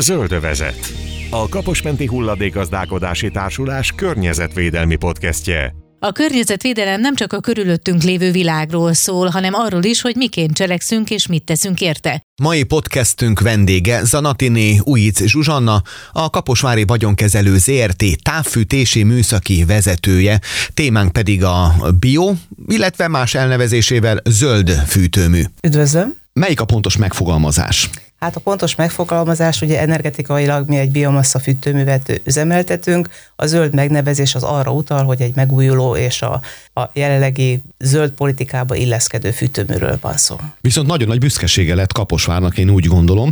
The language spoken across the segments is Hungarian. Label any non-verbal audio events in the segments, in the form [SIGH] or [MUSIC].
Zöldövezet. A Kaposmenti Hulladékazdálkodási Társulás környezetvédelmi podcastje. A környezetvédelem nem csak a körülöttünk lévő világról szól, hanem arról is, hogy miként cselekszünk és mit teszünk érte. Mai podcastünk vendége Zanatiné Ujic Zsuzsanna, a Kaposvári Vagyonkezelő ZRT távfűtési műszaki vezetője, témánk pedig a bio, illetve más elnevezésével zöld fűtőmű. Üdvözlöm! Melyik a pontos megfogalmazás? Hát a pontos megfogalmazás, ugye energetikailag mi egy biomassa fűtőművet üzemeltetünk, a zöld megnevezés az arra utal, hogy egy megújuló és a, a jelenlegi zöld politikába illeszkedő fűtőműről van szó. Viszont nagyon nagy büszkesége lett Kaposvárnak, én úgy gondolom.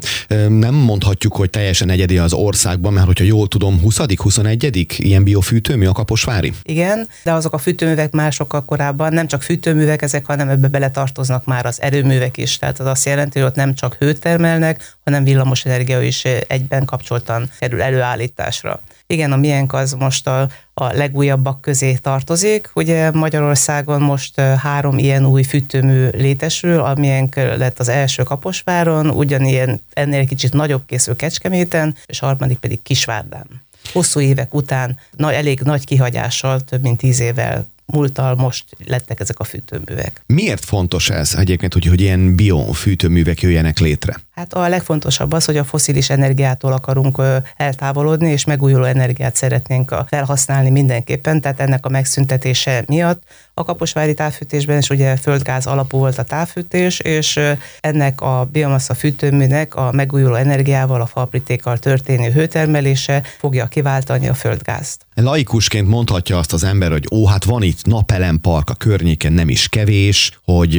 Nem mondhatjuk, hogy teljesen egyedi az országban, mert hogyha jól tudom, 20 21 ilyen biofűtőmű a Kaposvári? Igen, de azok a fűtőművek már sokkal korábban nem csak fűtőművek ezek, hanem ebbe beletartoznak már az erőművek is. Tehát az azt jelenti, hogy ott nem csak hőt termelnek, hanem villamosenergia is egyben kapcsoltan kerül előállításra. Igen, a miénk az most a, a legújabbak közé tartozik. Ugye Magyarországon most három ilyen új fűtőmű létesül, a miénk lett az első Kaposváron, ugyanilyen ennél kicsit nagyobb készül Kecskeméten, és harmadik pedig Kisvárdán. Hosszú évek után na, elég nagy kihagyással, több mint tíz évvel múltal most lettek ezek a fűtőművek. Miért fontos ez egyébként, hogy, hogy ilyen biofűtőművek jöjjenek létre? Hát a legfontosabb az, hogy a foszilis energiától akarunk eltávolodni, és megújuló energiát szeretnénk felhasználni mindenképpen, tehát ennek a megszüntetése miatt a kaposvári távfűtésben is ugye földgáz alapú volt a távfűtés, és ennek a biomassa fűtőműnek a megújuló energiával, a falpritékkal történő hőtermelése fogja kiváltani a földgázt. Laikusként mondhatja azt az ember, hogy ó, hát van itt napelempark a környéken nem is kevés, hogy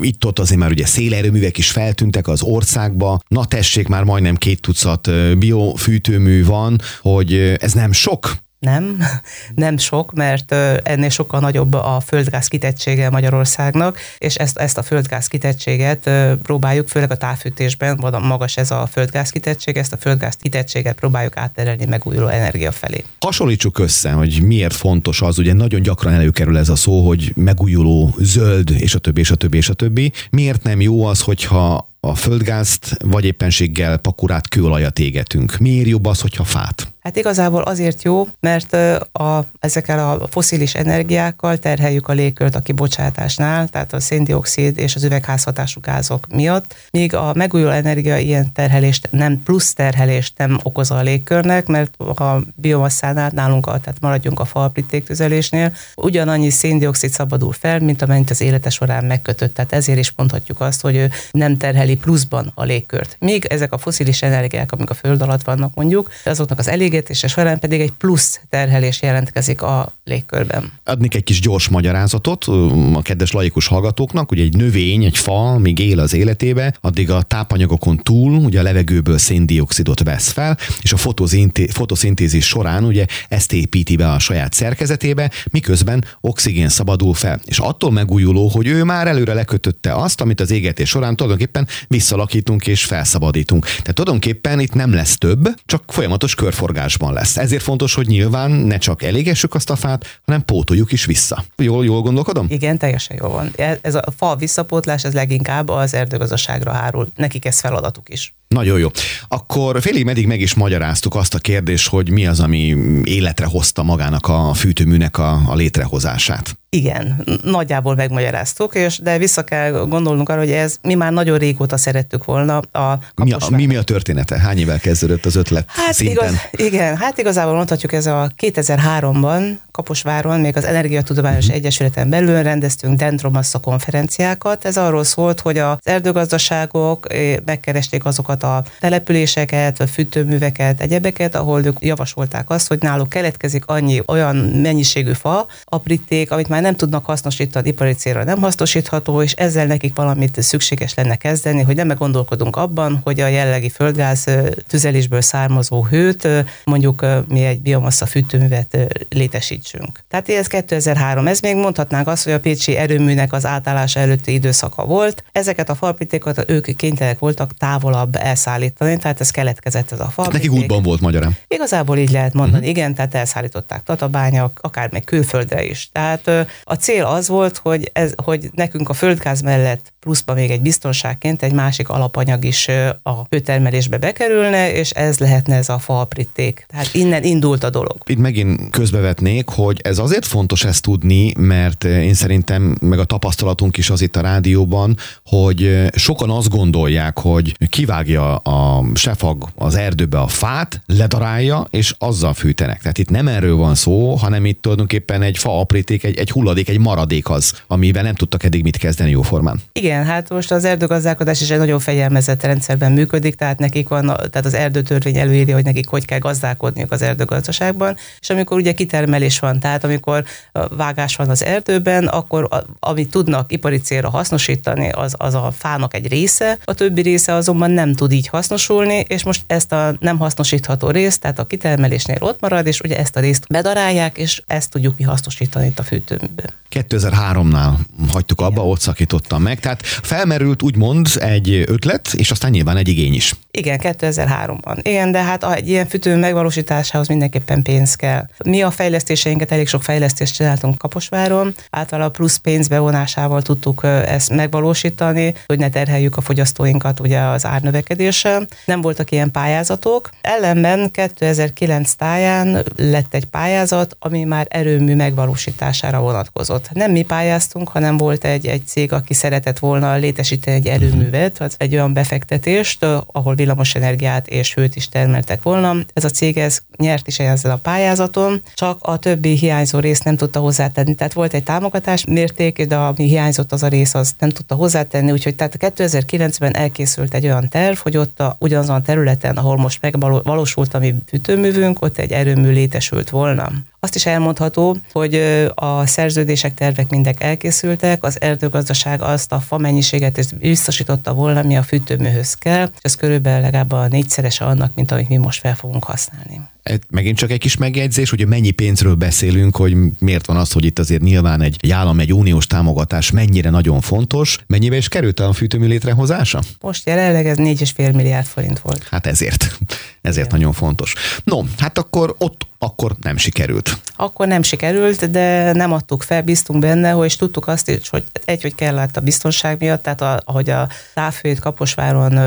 itt-ott azért már ugye szélerőművek is feltűntek az országba, na tessék, már majdnem két tucat biofűtőmű van, hogy ez nem sok, nem, [LAUGHS] nem sok, mert ennél sokkal nagyobb a földgáz kitettsége Magyarországnak, és ezt, ezt a földgáz kitettséget próbáljuk, főleg a távfűtésben, magas ez a földgáz kitettség, ezt a földgáz kitettséget próbáljuk átterelni megújuló energia felé. Hasonlítsuk össze, hogy miért fontos az, ugye nagyon gyakran előkerül ez a szó, hogy megújuló, zöld, és a többi, és a többi, és a többi. Miért nem jó az, hogyha a földgázt vagy éppenséggel pakurát kőolajat égetünk? Miért jobb az, hogyha fát? Hát igazából azért jó, mert a, ezekkel a foszilis energiákkal terheljük a légkört a kibocsátásnál, tehát a széndiokszid és az üvegházhatású gázok miatt, míg a megújuló energia ilyen terhelést nem, plusz terhelést nem okoz a légkörnek, mert a biomasszánál nálunk, tehát maradjunk a falpríték tüzelésnél, ugyanannyi széndiokszid szabadul fel, mint amennyit az élete során megkötött. Tehát ezért is mondhatjuk azt, hogy ő nem terheli pluszban a légkört. Míg ezek a foszilis energiák, amik a föld alatt vannak mondjuk, azoknak az elég égetése során pedig egy plusz terhelés jelentkezik a légkörben. Adnék egy kis gyors magyarázatot a kedves laikus hallgatóknak, hogy egy növény, egy fa, míg él az életébe, addig a tápanyagokon túl ugye a levegőből széndiokszidot vesz fel, és a fotoszintézis során ugye ezt építi be a saját szerkezetébe, miközben oxigén szabadul fel. És attól megújuló, hogy ő már előre lekötötte azt, amit az égetés során tulajdonképpen visszalakítunk és felszabadítunk. Tehát tulajdonképpen itt nem lesz több, csak folyamatos körforgás mozgásban lesz. Ezért fontos, hogy nyilván ne csak elégessük azt a fát, hanem pótoljuk is vissza. Jól, jól gondolkodom? Igen, teljesen jól van. Ez a fa visszapótlás, ez leginkább az erdőgazdaságra hárul. Nekik ez feladatuk is. Nagyon jó. Akkor félig meddig meg is magyaráztuk azt a kérdést, hogy mi az, ami életre hozta magának a fűtőműnek a, a létrehozását. Igen, nagyjából megmagyaráztuk, és de vissza kell gondolnunk arra, hogy ez mi már nagyon régóta szerettük volna. A mi, a, mi, mi a története? Hány évvel kezdődött az ötlet hát szinten? Igaz, igen, hát igazából mondhatjuk, ez a 2003-ban Kaposváron, még az Energiatudományos uh-huh. Egyesületen belül rendeztünk Dendromassa konferenciákat. Ez arról szólt, hogy az erdőgazdaságok eh, megkeresték azokat a településeket, a fűtőműveket, egyebeket, ahol ők javasolták azt, hogy náluk keletkezik annyi olyan mennyiségű fa, apríték, amit már nem tudnak hasznosítani, ipari célra nem hasznosítható, és ezzel nekik valamit szükséges lenne kezdeni, hogy nem gondolkodunk abban, hogy a jellegi földgáz tüzelésből származó hőt mondjuk mi egy biomassa fűtőművet létesítsünk. Tehát ez 2003, ez még mondhatnánk azt, hogy a Pécsi erőműnek az átállása előtti időszaka volt. Ezeket a falpitékat ők kénytelenek voltak távolabb elszállítani, tehát ez keletkezett ez a falpiték. Nekik útban volt magyarán. Igazából így lehet mondani, uh-huh. igen, tehát elszállították Tatabányak, akár még külföldre is. Tehát a cél az volt, hogy, ez, hogy nekünk a földgáz mellett pluszba még egy biztonságként egy másik alapanyag is a főtermelésbe bekerülne, és ez lehetne ez a falpritték. Tehát innen indult a dolog. Itt megint közbevetnék, hogy ez azért fontos ezt tudni, mert én szerintem, meg a tapasztalatunk is az itt a rádióban, hogy sokan azt gondolják, hogy kivágja a sefag az erdőbe a fát, ledarálja, és azzal fűtenek. Tehát itt nem erről van szó, hanem itt tulajdonképpen egy fa apríték, egy, egy hulladék, egy maradék az, amivel nem tudtak eddig mit kezdeni jóformán. Igen, hát most az erdőgazdálkodás is egy nagyon fegyelmezett rendszerben működik, tehát nekik van, tehát az erdőtörvény előírja, hogy nekik hogy kell gazdálkodniuk az erdőgazdaságban, és amikor ugye kitermelés van, tehát amikor vágás van az erdőben, akkor amit tudnak ipari célra hasznosítani, az, az a fának egy része, a többi része azonban nem tud így hasznosulni, és most ezt a nem hasznosítható részt, tehát a kitermelésnél ott marad, és ugye ezt a részt bedarálják, és ezt tudjuk mi hasznosítani itt a fűtőműben. 2003-nál hagytuk abba, ott szakítottam meg. Tehát felmerült úgymond egy ötlet, és aztán nyilván egy igény is. Igen, 2003-ban. Igen, de hát egy ilyen fűtő megvalósításához mindenképpen pénz kell. Mi a fejlesztéseinket, elég sok fejlesztést csináltunk Kaposváron, általában plusz pénz bevonásával tudtuk ezt megvalósítani, hogy ne terheljük a fogyasztóinkat ugye az árnövekedéssel. Nem voltak ilyen pályázatok. Ellenben 2009 táján lett egy pályázat, ami már erőmű megvalósítására vonatkozott. Nem mi pályáztunk, hanem volt egy, egy cég, aki szeretett volna létesíteni egy erőművet, az egy olyan befektetést, ahol villamos energiát és hőt is termeltek volna. Ez a cég ez nyert is ezzel a pályázaton, csak a többi hiányzó részt nem tudta hozzátenni. Tehát volt egy támogatás mérték, de ami hiányzott az a rész, az nem tudta hozzátenni, úgyhogy tehát 2009-ben elkészült egy olyan terv, hogy ott a, ugyanazon a területen, ahol most megvalósult a mi fűtőművünk, ott egy erőmű létesült volna. Azt is elmondható, hogy a szerződések, tervek mindek elkészültek, az erdőgazdaság azt a fa mennyiséget ezt biztosította volna, ami a fűtőműhöz kell, és ez körülbelül legalább a négyszerese annak, mint amit mi most fel fogunk használni. Megint csak egy kis megjegyzés, hogy mennyi pénzről beszélünk, hogy miért van az, hogy itt azért nyilván egy, egy állam, egy uniós támogatás mennyire nagyon fontos. Mennyibe is került a fűtőmű létrehozása? Most jelenleg ez 4,5 milliárd forint volt. Hát ezért. Ezért Igen. nagyon fontos. No, hát akkor ott akkor nem sikerült. Akkor nem sikerült, de nem adtuk fel, bíztunk benne, hogy tudtuk azt is, hogy egy, hogy kellett a biztonság miatt, tehát a, ahogy a távfőt Kaposváron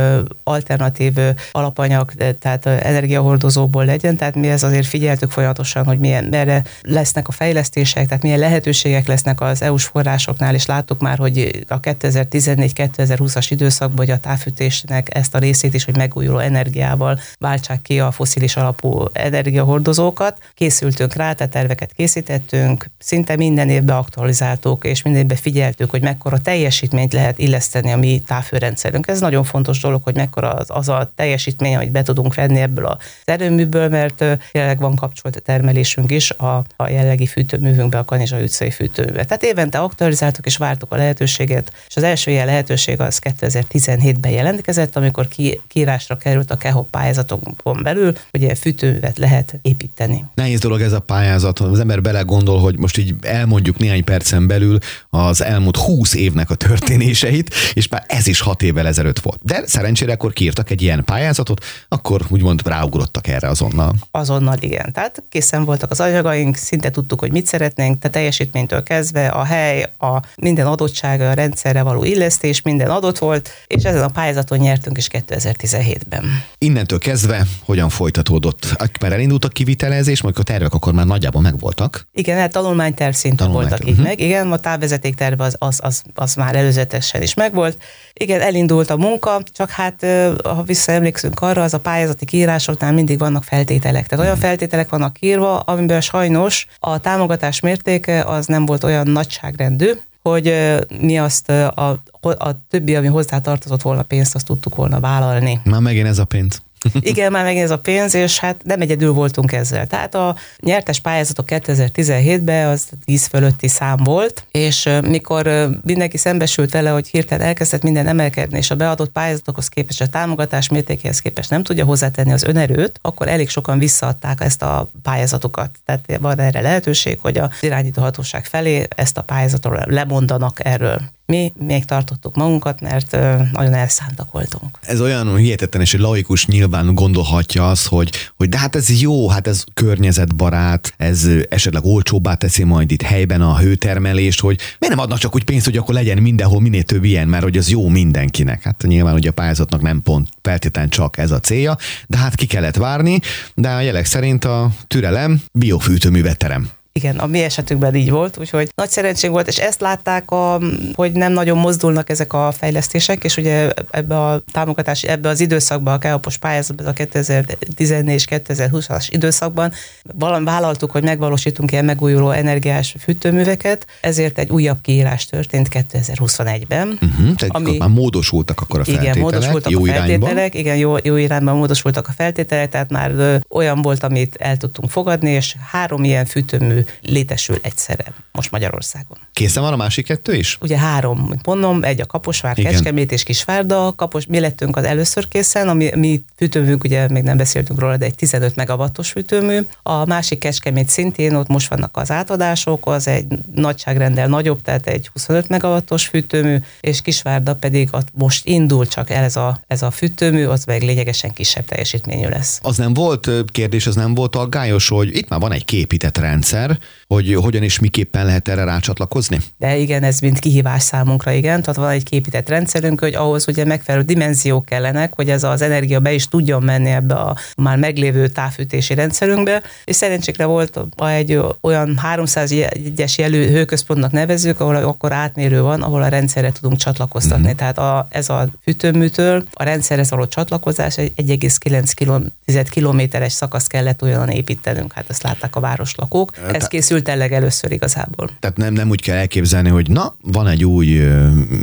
alternatív alapanyag, tehát energiahordozóból legyen, tehát mi ez azért figyeltük folyamatosan, hogy milyen, merre lesznek a fejlesztések, tehát milyen lehetőségek lesznek az EU-s forrásoknál, és láttuk már, hogy a 2014-2020-as időszakban, hogy a távfűtésnek ezt a részét is, hogy megújuló energiával váltsák ki a foszilis alapú energiahordozókat, készültünk rá, tehát terveket készítettünk, szinte minden évben aktualizáltuk, és minden évben figyeltük, hogy mekkora teljesítményt lehet illeszteni a mi távfőrendszerünk. Ez nagyon fontos dolog, hogy mekkora az, az a teljesítmény, amit be tudunk venni ebből az erőműből, mert jelenleg van kapcsolt a termelésünk is a, a jellegi fűtőművünkbe, a Kanizsa utcai fűtőműve. Tehát évente aktualizáltuk és vártuk a lehetőséget, és az első ilyen lehetőség az 2017-ben jelentkezett, amikor ki, kiírásra került a KEHOP pályázatokon belül, ilyen fűtőművet lehet építeni. Nehéz dolog ez a pályázat, az ember belegondol, hogy most így elmondjuk néhány percen belül az elmúlt húsz évnek a történéseit, és már ez is hat évvel ezelőtt volt. De szerencsére akkor kiírtak egy ilyen pályázatot, akkor úgymond ráugrottak erre azonnal. Azonnal igen. Tehát készen voltak az anyagaink, szinte tudtuk, hogy mit szeretnénk, te teljesítménytől kezdve a hely, a minden adottsága, a rendszerre való illesztés, minden adott volt, és ezen a pályázaton nyertünk is 2017-ben. Innentől kezdve hogyan folytatódott? Már elindult a kivitele tervezés, majd a tervek akkor már nagyjából megvoltak. Igen, hát tanulmányterv szinten voltak így uh-huh. meg. Igen, a távvezeték terve az, az, az, az már előzetesen is megvolt. Igen, elindult a munka, csak hát ha visszaemlékszünk arra, az a pályázati kiírásoknál mindig vannak feltételek. Tehát olyan mhm. feltételek vannak írva, amiben sajnos a támogatás mértéke az nem volt olyan nagyságrendű, hogy mi azt a, a többi, ami hozzá tartozott volna pénzt, azt tudtuk volna vállalni. Már megint ez a pénz. [LAUGHS] Igen, már megint ez a pénz, és hát nem egyedül voltunk ezzel. Tehát a nyertes pályázatok 2017-ben az 10 fölötti szám volt, és mikor mindenki szembesült vele, hogy hirtelen elkezdett minden emelkedni, és a beadott pályázatokhoz képest, a támogatás mértékéhez képest nem tudja hozzátenni az önerőt, akkor elég sokan visszaadták ezt a pályázatokat. Tehát van erre lehetőség, hogy a irányító hatóság felé ezt a pályázatról lemondanak erről mi még tartottuk magunkat, mert nagyon elszántak voltunk. Ez olyan hihetetlen, és egy laikus nyilván gondolhatja azt, hogy, hogy de hát ez jó, hát ez környezetbarát, ez esetleg olcsóbbá teszi majd itt helyben a hőtermelést, hogy miért nem adnak csak úgy pénzt, hogy akkor legyen mindenhol minél több ilyen, mert hogy az jó mindenkinek. Hát nyilván ugye a pályázatnak nem pont feltétlenül csak ez a célja, de hát ki kellett várni, de a jelek szerint a türelem biofűtőművet terem. Igen, a mi esetünkben így volt, úgyhogy nagy szerencség volt, és ezt látták, a, hogy nem nagyon mozdulnak ezek a fejlesztések, és ugye ebbe a támogatási, ebbe az időszakban, a Keopos pályázatban, a 2014-2020-as időszakban valami vállaltuk, hogy megvalósítunk ilyen megújuló energiás fűtőműveket, ezért egy újabb kiírás történt 2021-ben. Uh-huh, tehát ami, már módosultak akkor a feltételek, igen, módosultak jó a feltételek, irányba. igen, jó, jó irányban módosultak a feltételek, tehát már olyan volt, amit el tudtunk fogadni, és három ilyen fűtőmű létesül egyszerre most Magyarországon. Készen van a másik kettő is? Ugye három, mint mondom, egy a Kaposvár, Igen. Kecskemét és Kisvárda. Kapos, mi lettünk az először készen, ami mi fűtőműnk, ugye még nem beszéltünk róla, de egy 15 megawattos fűtőmű. A másik Kecskemét szintén, ott most vannak az átadások, az egy nagyságrendel nagyobb, tehát egy 25 megawattos fűtőmű, és Kisvárda pedig ott most indul csak el ez a, ez a fűtőmű, az meg lényegesen kisebb teljesítményű lesz. Az nem volt kérdés, az nem volt aggályos, hogy itt már van egy képített rendszer, hogy hogyan és miképpen lehet erre rácsatlakozni? De igen, ez mind kihívás számunkra, igen. Tehát van egy képített rendszerünk, hogy ahhoz ugye megfelelő dimenziók kellenek, hogy ez az energia be is tudjon menni ebbe a már meglévő távfűtési rendszerünkbe. És szerencsékre volt egy olyan 300 es jelű hőközpontnak nevezők, ahol akkor átmérő van, ahol a rendszerre tudunk csatlakoztatni. Mm-hmm. Tehát a, ez a fűtőműtől a rendszerhez való csatlakozás egy 1,9 kilométeres szakasz kellett olyan építenünk. Hát ezt látták a városlakók. Ez készült el legelőször igazából. Tehát nem, nem úgy kell elképzelni, hogy na, van egy új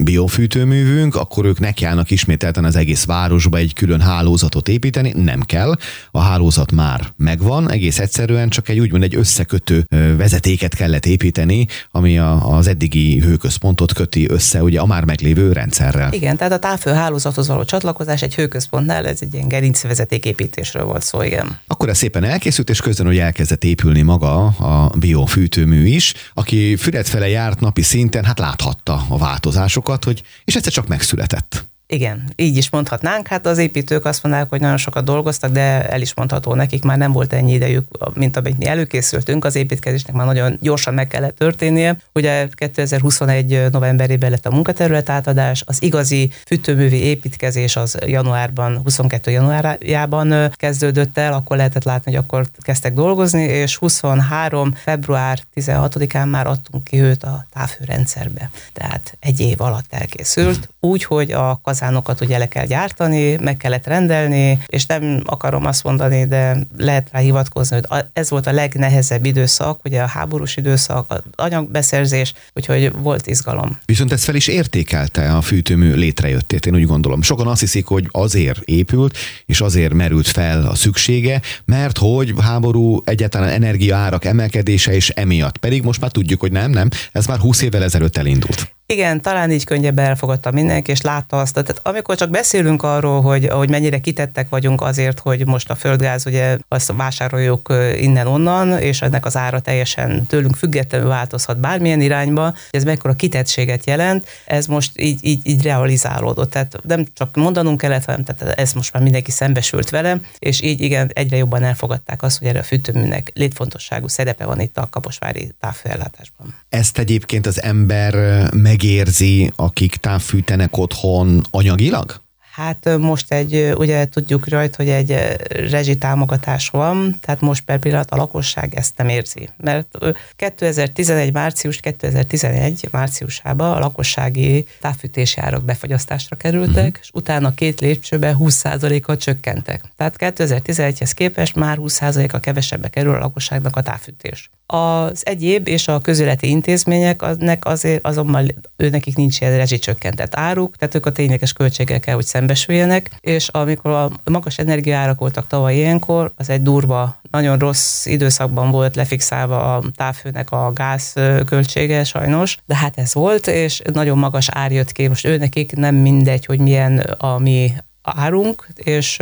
biofűtőművünk, akkor ők nekiállnak ismételten az egész városba egy külön hálózatot építeni. Nem kell. A hálózat már megvan, egész egyszerűen csak egy úgymond egy összekötő vezetéket kellett építeni, ami a, az eddigi hőközpontot köti össze ugye a már meglévő rendszerrel. Igen, tehát a távfő hálózathoz való csatlakozás egy hőközpontnál, ez egy ilyen gerincvezetéképítésről volt szó, igen. Akkor ez szépen elkészült, és közben, hogy elkezdett épülni maga a biofűtőmű is, aki Füred fele járt napi szinten, hát láthatta a változásokat, hogy, és egyszer csak megszületett. Igen, így is mondhatnánk. Hát az építők azt mondják, hogy nagyon sokat dolgoztak, de el is mondható nekik, már nem volt ennyi idejük, mint amit mi előkészültünk. Az építkezésnek már nagyon gyorsan meg kellett történnie. Ugye 2021 novemberében lett a munkaterület átadás, az igazi fűtőművi építkezés az januárban, 22 januárjában kezdődött el, akkor lehetett látni, hogy akkor kezdtek dolgozni, és 23 február 16-án már adtunk ki őt a távhőrendszerbe. Tehát egy év alatt elkészült, úgy, hogy a kazánokat ugye le kell gyártani, meg kellett rendelni, és nem akarom azt mondani, de lehet rá hivatkozni, hogy ez volt a legnehezebb időszak, ugye a háborús időszak, az anyagbeszerzés, úgyhogy volt izgalom. Viszont ezt fel is értékelte a fűtőmű létrejöttét, én úgy gondolom. Sokan azt hiszik, hogy azért épült, és azért merült fel a szüksége, mert hogy háború egyáltalán energiaárak emelkedése és emiatt. Pedig most már tudjuk, hogy nem, nem, ez már 20 évvel ezelőtt elindult. Igen, talán így könnyebben elfogadta mindenki, és látta azt. Tehát amikor csak beszélünk arról, hogy, hogy mennyire kitettek vagyunk azért, hogy most a földgáz, ugye azt vásároljuk innen-onnan, és ennek az ára teljesen tőlünk függetlenül változhat bármilyen irányba, ez mekkora kitettséget jelent, ez most így, így, így realizálódott. Tehát nem csak mondanunk kellett, hanem tehát ez most már mindenki szembesült vele, és így igen, egyre jobban elfogadták azt, hogy erre a fűtőműnek létfontosságú szerepe van itt a kaposvári távfőellátásban. Ezt egyébként az ember meg megérzi, akik távfűtenek otthon anyagilag? Hát most egy, ugye tudjuk rajta, hogy egy rezsitámogatás van, tehát most per pillanat a lakosság ezt nem érzi. Mert 2011 március, 2011 márciusában a lakossági távfűtési árak befagyasztásra kerültek, uh-huh. és utána két lépcsőben 20%-kal csökkentek. Tehát 2011-hez képest már 20%-a kevesebbe kerül a lakosságnak a távfűtés. Az egyéb és a közéleti intézményeknek azért azonban ő nekik nincs ilyen rezsicsökkentett áruk, tehát ők a tényleges költségekkel, hogy szembesüljenek, és amikor a magas energiaárak voltak tavaly ilyenkor, az egy durva, nagyon rossz időszakban volt lefixálva a távfőnek a gáz költsége sajnos, de hát ez volt, és nagyon magas ár jött ki. Most ő nem mindegy, hogy milyen a mi árunk, és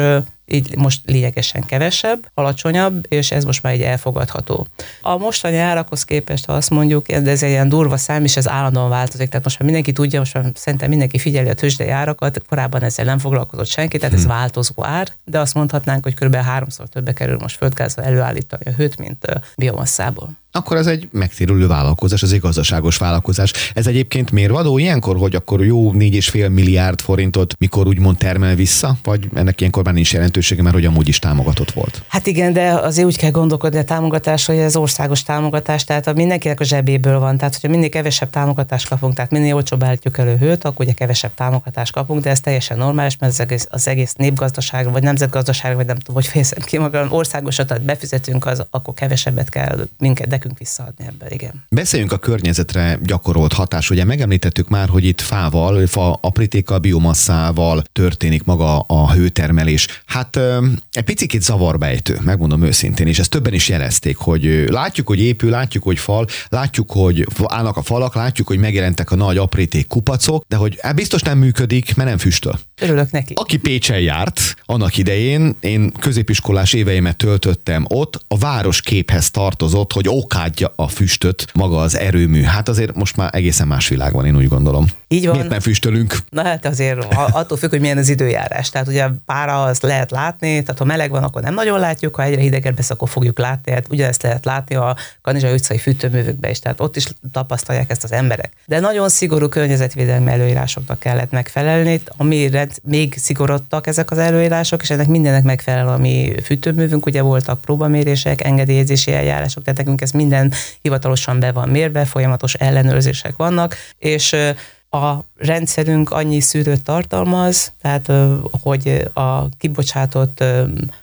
így most lényegesen kevesebb, alacsonyabb, és ez most már egy elfogadható. A mostani árakhoz képest, ha azt mondjuk, de ez egy ilyen durva szám, és ez állandóan változik, tehát most már mindenki tudja, most már szerintem mindenki figyeli a tőzsdei árakat, korábban ezzel nem foglalkozott senki, tehát ez hmm. változó ár, de azt mondhatnánk, hogy kb. háromszor többe kerül most földgázba előállítani a hőt, mint biomasszából akkor ez egy megtérülő vállalkozás, ez egy gazdaságos vállalkozás. Ez egyébként mérvadó ilyenkor, hogy akkor jó 4,5 milliárd forintot mikor úgymond termel vissza, vagy ennek ilyenkor már nincs jelentősége, mert hogy amúgy is támogatott volt? Hát igen, de azért úgy kell gondolkodni a támogatás, hogy ez országos támogatás, tehát a mindenkinek a zsebéből van. Tehát, hogyha minél kevesebb támogatást kapunk, tehát minél olcsóbb állítjuk elő hőt, akkor ugye kevesebb támogatást kapunk, de ez teljesen normális, mert az egész, az egész népgazdaság, vagy nemzetgazdaság, vagy nem tudom, hogy fejezem ki magam, országosat befizetünk, az akkor kevesebbet kell minket nekünk visszaadni ebből, igen. Beszéljünk a környezetre gyakorolt hatás. Ugye megemlítettük már, hogy itt fával, fa aprítékkal, biomasszával történik maga a hőtermelés. Hát egy picit zavarbejtő, megmondom őszintén, és ezt többen is jelezték, hogy látjuk, hogy épül, látjuk, hogy fal, látjuk, hogy állnak a falak, látjuk, hogy megjelentek a nagy apríték kupacok, de hogy hát biztos nem működik, mert nem füstöl. Örülök neki. Aki Pécsen járt, annak idején én középiskolás éveimet töltöttem ott, a városképhez tartozott, hogy okádja a füstöt maga az erőmű. Hát azért most már egészen más világ van, én úgy gondolom. Így van. Miért nem füstölünk? Na hát azért attól függ, hogy milyen az időjárás. Tehát ugye pára az lehet látni, tehát ha meleg van, akkor nem nagyon látjuk, ha egyre hidegebb lesz, akkor fogjuk látni. Hát ugyanezt lehet látni a Kanizsa utcai fűtőművekben is, tehát ott is tapasztalják ezt az emberek. De nagyon szigorú környezetvédelmi előírásoknak kellett megfelelni, amire még szigorodtak ezek az előírások, és ennek mindennek megfelel a mi fűtőművünk. Ugye voltak próbamérések, engedélyezési eljárások, tehát nekünk ez minden hivatalosan be van mérve, folyamatos ellenőrzések vannak, és a rendszerünk annyi szűrőt tartalmaz, tehát hogy a kibocsátott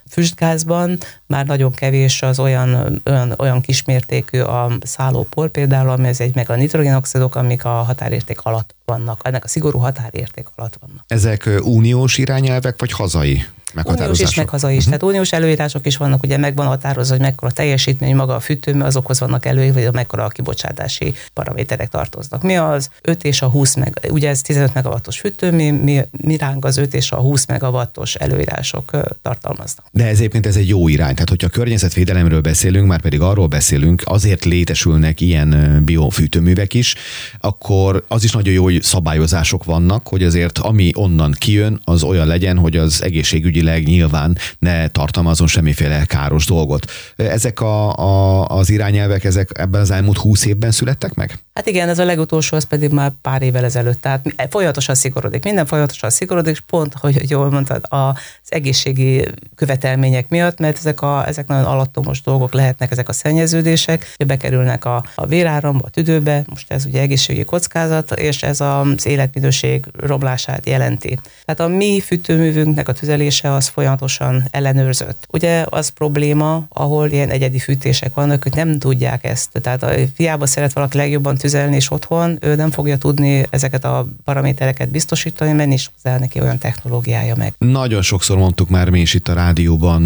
füstgázban már nagyon kevés az olyan, olyan, olyan kismértékű a szállópor például, ami ez egy meg a nitrogénoxidok, amik a határérték alatt vannak, ennek a szigorú határérték alatt vannak. Ezek uniós irányelvek, vagy hazai Uniós is, meg haza is. Uh-huh. Tehát uniós előírások is vannak, ugye megvan határozva, hogy mekkora teljesítmény maga a fűtőmű, azokhoz vannak előírva, hogy mekkora a kibocsátási paraméterek tartoznak. Mi az 5 és a 20 meg, ugye ez 15 megawattos fűtőmű, mi, mi ránk az 5 és a 20 megawattos előírások tartalmaznak. De ez egyébként ez egy jó irány. Tehát, hogyha környezetvédelemről beszélünk, már pedig arról beszélünk, azért létesülnek ilyen biofűtőművek is, akkor az is nagyon jó, hogy szabályozások vannak, hogy azért ami onnan kijön, az olyan legyen, hogy az egészségügyi jogileg nyilván ne tartalmazon semmiféle káros dolgot. Ezek a, a, az irányelvek, ezek ebben az elmúlt húsz évben születtek meg? Hát igen, ez a legutolsó, az pedig már pár évvel ezelőtt. Tehát folyamatosan szigorodik, minden folyamatosan szigorodik, és pont, hogy jól mondtad, az egészségi követelmények miatt, mert ezek, a, ezek nagyon alattomos dolgok lehetnek, ezek a szennyeződések, bekerülnek a, a véráramba, a tüdőbe, most ez ugye egészségi kockázat, és ez az életminőség romlását jelenti. Tehát a mi fűtőművünknek a tüzelése az folyamatosan ellenőrzött. Ugye az probléma, ahol ilyen egyedi fűtések vannak, hogy nem tudják ezt. Tehát a fiába szeret valaki legjobban tüzelni, és otthon ő nem fogja tudni ezeket a paramétereket biztosítani, mert nincs hozzá neki olyan technológiája meg. Nagyon sokszor mondtuk már mi is itt a rádióban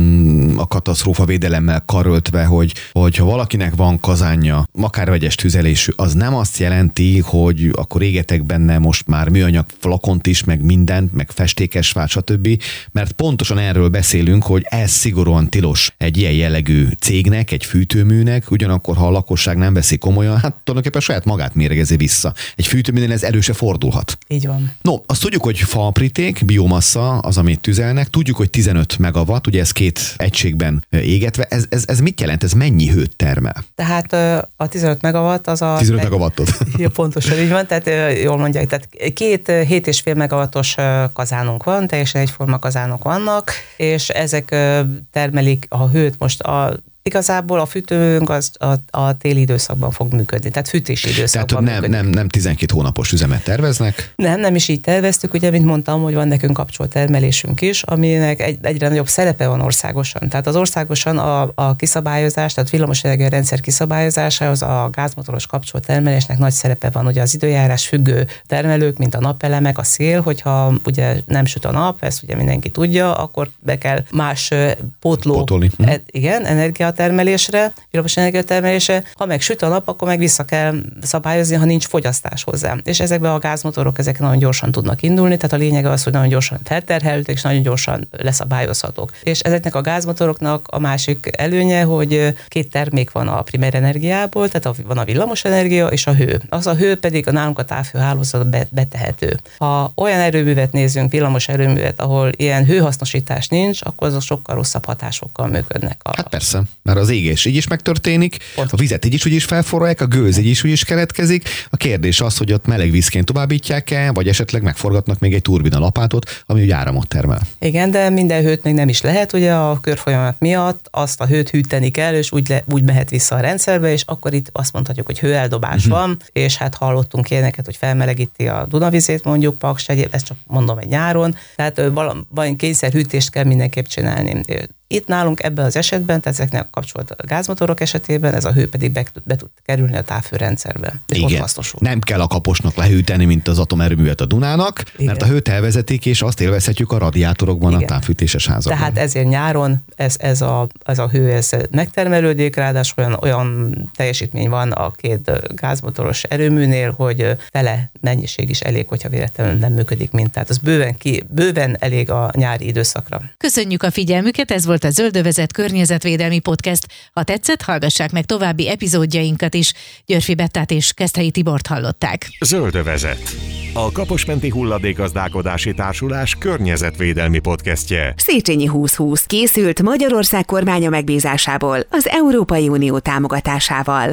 a katasztrófa védelemmel karöltve, hogy, hogy ha valakinek van kazánja, akár vegyes tüzelésű, az nem azt jelenti, hogy akkor égetek benne most már műanyag flakont is, meg mindent, meg festékes fát, stb. Mert pontosan erről beszélünk, hogy ez szigorúan tilos egy ilyen jellegű cégnek, egy fűtőműnek, ugyanakkor ha a lakosság nem veszi komolyan, hát tulajdonképpen saját magát méregezi vissza. Egy fűtőműnél ez erőse fordulhat. Így van. No, azt tudjuk, hogy faapríték, biomassa az, amit tüzelnek. Tudjuk, hogy 15 megawatt, ugye ez két egységben égetve. Ez, ez, ez mit jelent? Ez mennyi hőt termel? Tehát a 15 megawatt az a... 15 megawattot. [LAUGHS] Ja, pontosan így van, tehát jól mondják. Tehát két 7,5 megawattos kazánunk van, teljesen egyforma kazánok vannak, és ezek termelik a hőt most a igazából a fűtőnk az a, a téli időszakban fog működni, tehát fűtési időszakban Tehát nem, működik. nem, nem 12 hónapos üzemet terveznek? Nem, nem is így terveztük, ugye, mint mondtam, hogy van nekünk kapcsolt termelésünk is, aminek egy, egyre nagyobb szerepe van országosan. Tehát az országosan a, a kiszabályozás, tehát villamosenergia rendszer kiszabályozása, az a gázmotoros kapcsolt termelésnek nagy szerepe van. Ugye az időjárás függő termelők, mint a napelemek, a szél, hogyha ugye nem süt a nap, ezt ugye mindenki tudja, akkor be kell más pótló, Pótolni. E, igen, energiát termelésre, villamosenergia termelésre, ha meg süt a nap, akkor meg vissza kell szabályozni, ha nincs fogyasztás hozzá. És ezekben a gázmotorok ezek nagyon gyorsan tudnak indulni, tehát a lényeg az, hogy nagyon gyorsan felterhelődik, és nagyon gyorsan leszabályozhatók. És ezeknek a gázmotoroknak a másik előnye, hogy két termék van a primer energiából, tehát van a villamos energia és a hő. Az a hő pedig a nálunk a távhőhálózatban betehető. Ha olyan erőművet nézünk, villamos erőművet, ahol ilyen hőhasznosítás nincs, akkor azok sokkal rosszabb hatásokkal működnek. A... Hát persze, mert az égés így is megtörténik, a vizet így is úgy is felforralják, a gőz így is úgy is keletkezik. A kérdés az, hogy ott meleg vízként továbbítják-e, vagy esetleg megforgatnak még egy turbina lapátot, ami ugye áramot termel. Igen, de minden hőt még nem is lehet, ugye a körfolyamat miatt azt a hőt hűteni kell, és úgy, le, úgy mehet vissza a rendszerbe, és akkor itt azt mondhatjuk, hogy hőeldobás uh-huh. van, és hát hallottunk ilyeneket, hogy felmelegíti a Dunavizét mondjuk, Paks, egyéb, ezt csak mondom egy nyáron, tehát valami kényszerhűtést kell mindenképp csinálni. Itt nálunk ebben az esetben, tehát ezeknek kapcsolat a gázmotorok esetében, ez a hő pedig be, be tud kerülni a távfőrendszerbe. És Igen. Ott Nem kell a kaposnak lehűteni, mint az atomerőművet a Dunának, Igen. mert a hőt elvezetik, és azt élvezhetjük a radiátorokban, Igen. a távfűtéses házakban. Tehát ezért nyáron ez, ez, a, ez a hő ez megtermelődik, ráadásul olyan, olyan teljesítmény van a két gázmotoros erőműnél, hogy tele mennyiség is elég, hogyha véletlenül nem működik, mint tehát az bőven, ki, bőven elég a nyári időszakra. Köszönjük a figyelmüket, ez volt volt a Zöldövezet környezetvédelmi podcast. Ha tetszett, hallgassák meg további epizódjainkat is. Györfi Bettát és Keszthelyi Tibort hallották. Zöldövezet. A Kaposmenti Hulladékazdálkodási Társulás környezetvédelmi podcastje. Széchenyi 2020 készült Magyarország kormánya megbízásából az Európai Unió támogatásával.